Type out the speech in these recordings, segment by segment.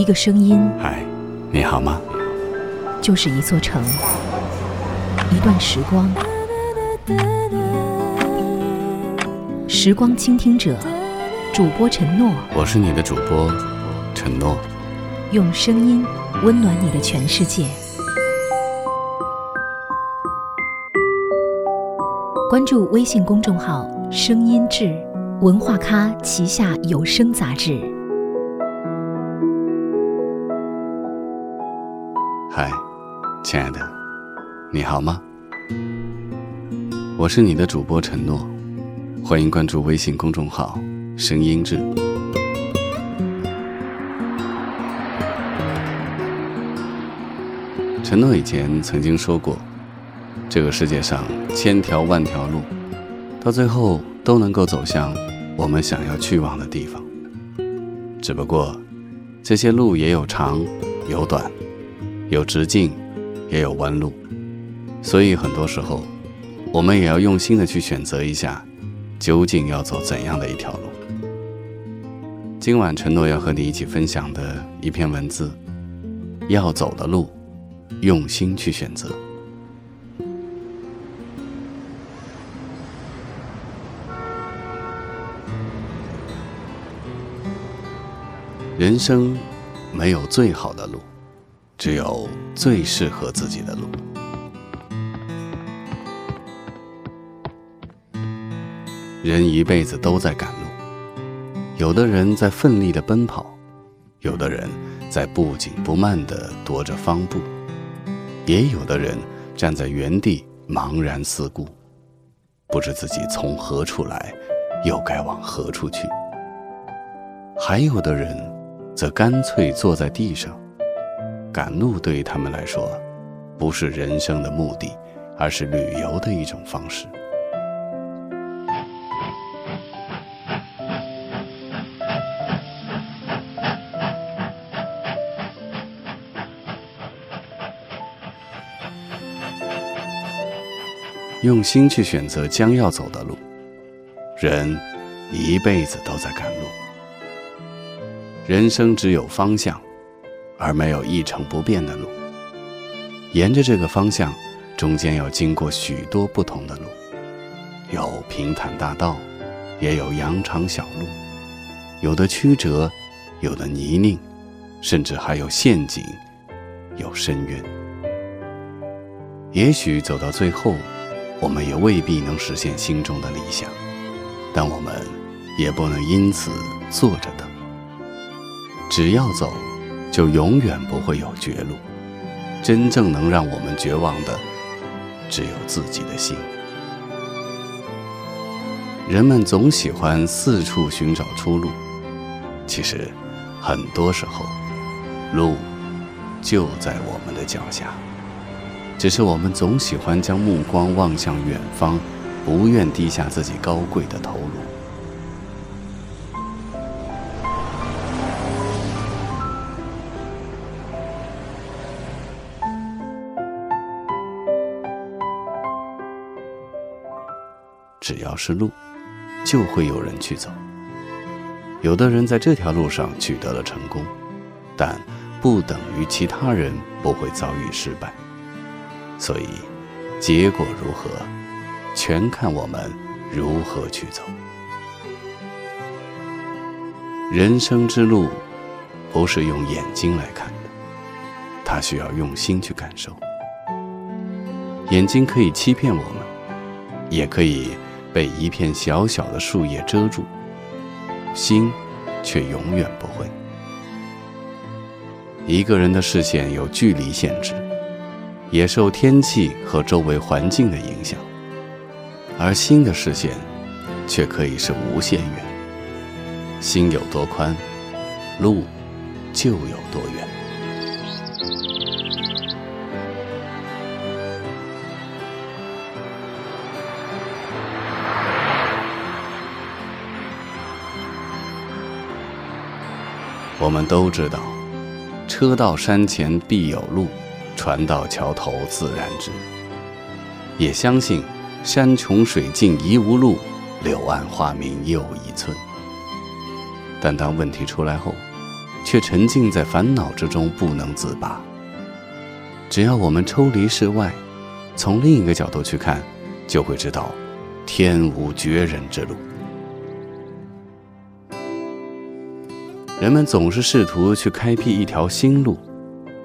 一个声音，嗨，你好吗？就是一座城，一段时光。时光倾听者，主播陈诺，我是你的主播陈诺。用声音温暖你的全世界。关注微信公众号“声音志”，文化咖旗下有声杂志。你好吗？我是你的主播陈诺，欢迎关注微信公众号“声音志”。陈诺以前曾经说过，这个世界上千条万条路，到最后都能够走向我们想要去往的地方。只不过，这些路也有长，有短，有直径，也有弯路。所以很多时候，我们也要用心的去选择一下，究竟要走怎样的一条路。今晚承诺要和你一起分享的一篇文字，要走的路。用心去选择。人生没有最好的路，只有最适合自己的路。人一辈子都在赶路，有的人在奋力的奔跑，有的人在不紧不慢的踱着方步。也有的人站在原地茫然四顾，不知自己从何处来，又该往何处去。还有的人则干脆坐在地上，赶路对于他们来说，不是人生的目的，而是旅游的一种方式。用心去选择将要走的路，人一辈子都在赶路。人生只有方向，而没有一成不变的路。沿着这个方向，中间要经过许多不同的路，有平坦大道，也有羊肠小路，有的曲折，有的泥泞，甚至还有陷阱，有深渊。也许走到最后。我们也未必能实现心中的理想，但我们也不能因此坐着等。只要走，就永远不会有绝路。真正能让我们绝望的，只有自己的心。人们总喜欢四处寻找出路，其实，很多时候，路就在我们的脚下。只是我们总喜欢将目光望向远方，不愿低下自己高贵的头颅。只要是路，就会有人去走。有的人在这条路上取得了成功，但不等于其他人不会遭遇失败。所以，结果如何，全看我们如何去走。人生之路，不是用眼睛来看的，它需要用心去感受。眼睛可以欺骗我们，也可以被一片小小的树叶遮住，心却永远不会。一个人的视线有距离限制。也受天气和周围环境的影响，而心的视线却可以是无限远。心有多宽，路就有多远。我们都知道，车到山前必有路。船到桥头自然直。也相信山穷水尽疑无路，柳暗花明又一村。但当问题出来后，却沉浸在烦恼之中不能自拔。只要我们抽离世外，从另一个角度去看，就会知道，天无绝人之路。人们总是试图去开辟一条新路，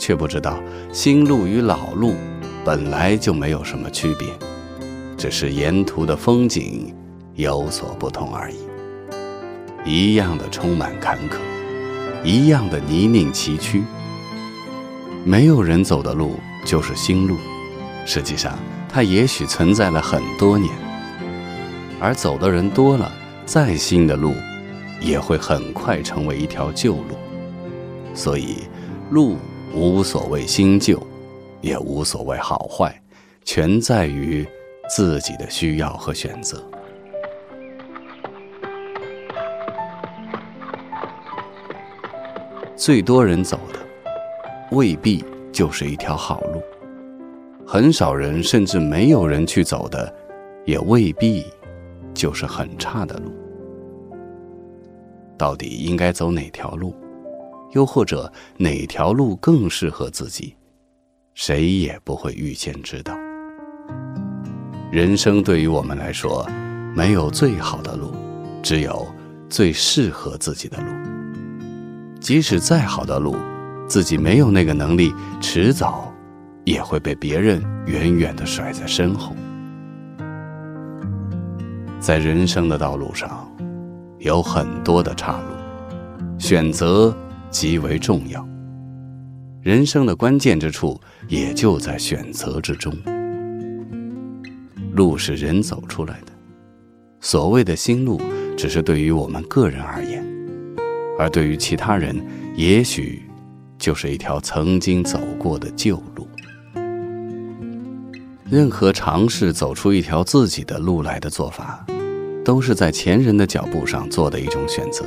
却不知道新路与老路本来就没有什么区别，只是沿途的风景有所不同而已。一样的充满坎坷，一样的泥泞崎岖。没有人走的路就是新路，实际上它也许存在了很多年，而走的人多了，再新的路。也会很快成为一条旧路，所以路无所谓新旧，也无所谓好坏，全在于自己的需要和选择。最多人走的未必就是一条好路，很少人甚至没有人去走的，也未必就是很差的路。到底应该走哪条路，又或者哪条路更适合自己，谁也不会预先知道。人生对于我们来说，没有最好的路，只有最适合自己的路。即使再好的路，自己没有那个能力，迟早也会被别人远远的甩在身后。在人生的道路上。有很多的岔路，选择极为重要。人生的关键之处也就在选择之中。路是人走出来的，所谓的新路，只是对于我们个人而言，而对于其他人，也许就是一条曾经走过的旧路。任何尝试走出一条自己的路来的做法。都是在前人的脚步上做的一种选择。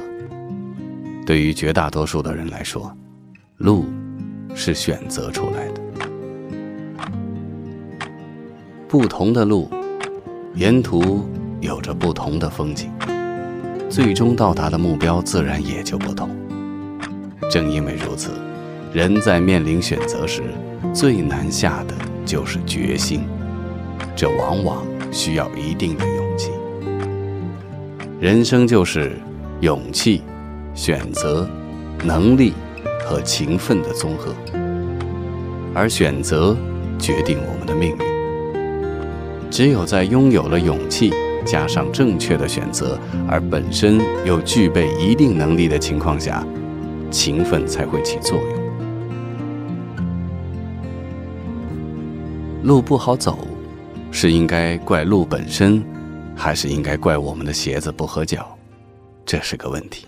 对于绝大多数的人来说，路是选择出来的。不同的路，沿途有着不同的风景，最终到达的目标自然也就不同。正因为如此，人在面临选择时，最难下的就是决心，这往往需要一定的勇气。人生就是勇气、选择、能力和勤奋的综合，而选择决定我们的命运。只有在拥有了勇气，加上正确的选择，而本身又具备一定能力的情况下，勤奋才会起作用。路不好走，是应该怪路本身。还是应该怪我们的鞋子不合脚，这是个问题。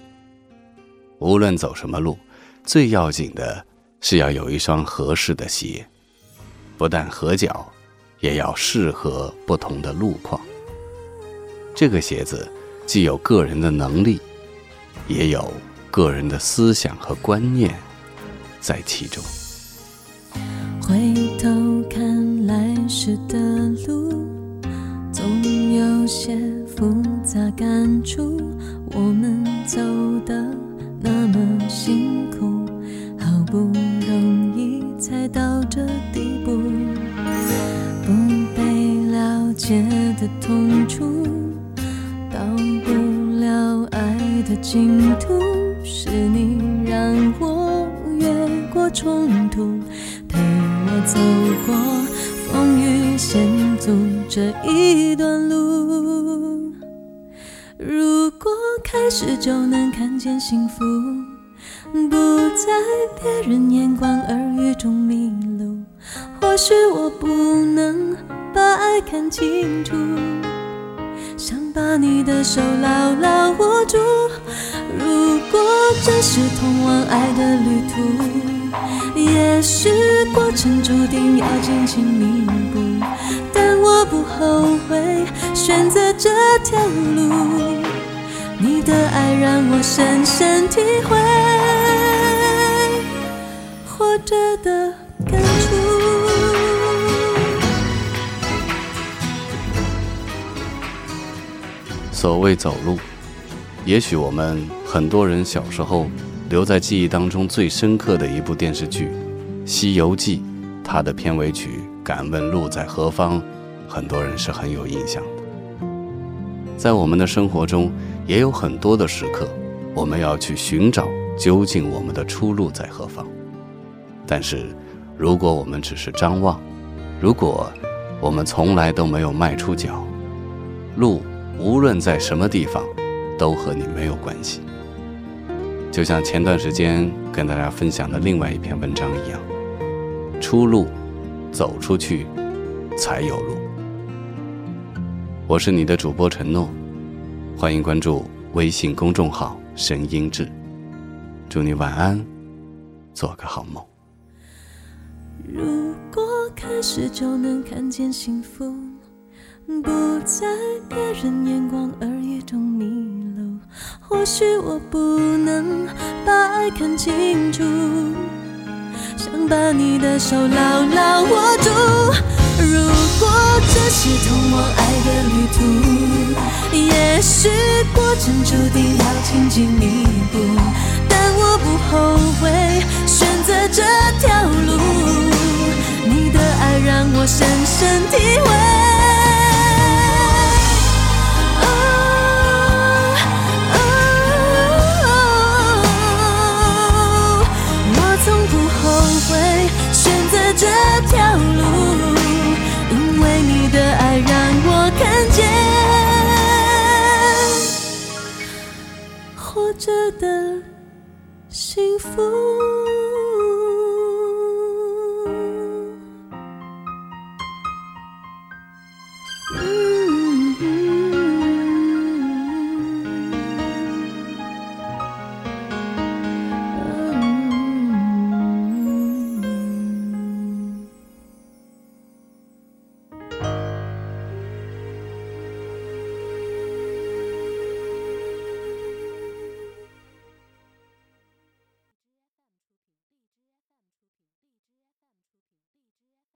无论走什么路，最要紧的是要有一双合适的鞋，不但合脚，也要适合不同的路况。这个鞋子既有个人的能力，也有个人的思想和观念在其中。了解的痛楚，到不了爱的净土，是你让我越过冲突，陪我走过。风雨险阻这一段路，如果开始就能看见幸福，不在别人眼光耳语中迷路，或许我不能把爱看清楚，想把你的手牢牢握住。如果这是通往爱的旅途。也许过程注定要荆棘密布，但我不后悔选择这条路。你的爱让我深深体会活着的所谓走路，也许我们很多人小时候留在记忆当中最深刻的一部电视剧《西游记》，它的片尾曲《敢问路在何方》，很多人是很有印象的。在我们的生活中，也有很多的时刻，我们要去寻找究竟我们的出路在何方。但是，如果我们只是张望，如果我们从来都没有迈出脚，路无论在什么地方，都和你没有关系。就像前段时间跟大家分享的另外一篇文章一样，出路，走出去，才有路。我是你的主播陈诺，欢迎关注微信公众号“神音志”，祝你晚安，做个好梦。如果开始就能看见幸福，不在别人眼光耳语中迷路，或许我不能把爱看清楚，想把你的手牢牢握住。如果这是通往爱的旅途，也许过程注定要荆棘密布，但我不后悔选择这条路。你的爱让我深深体会。着的幸福。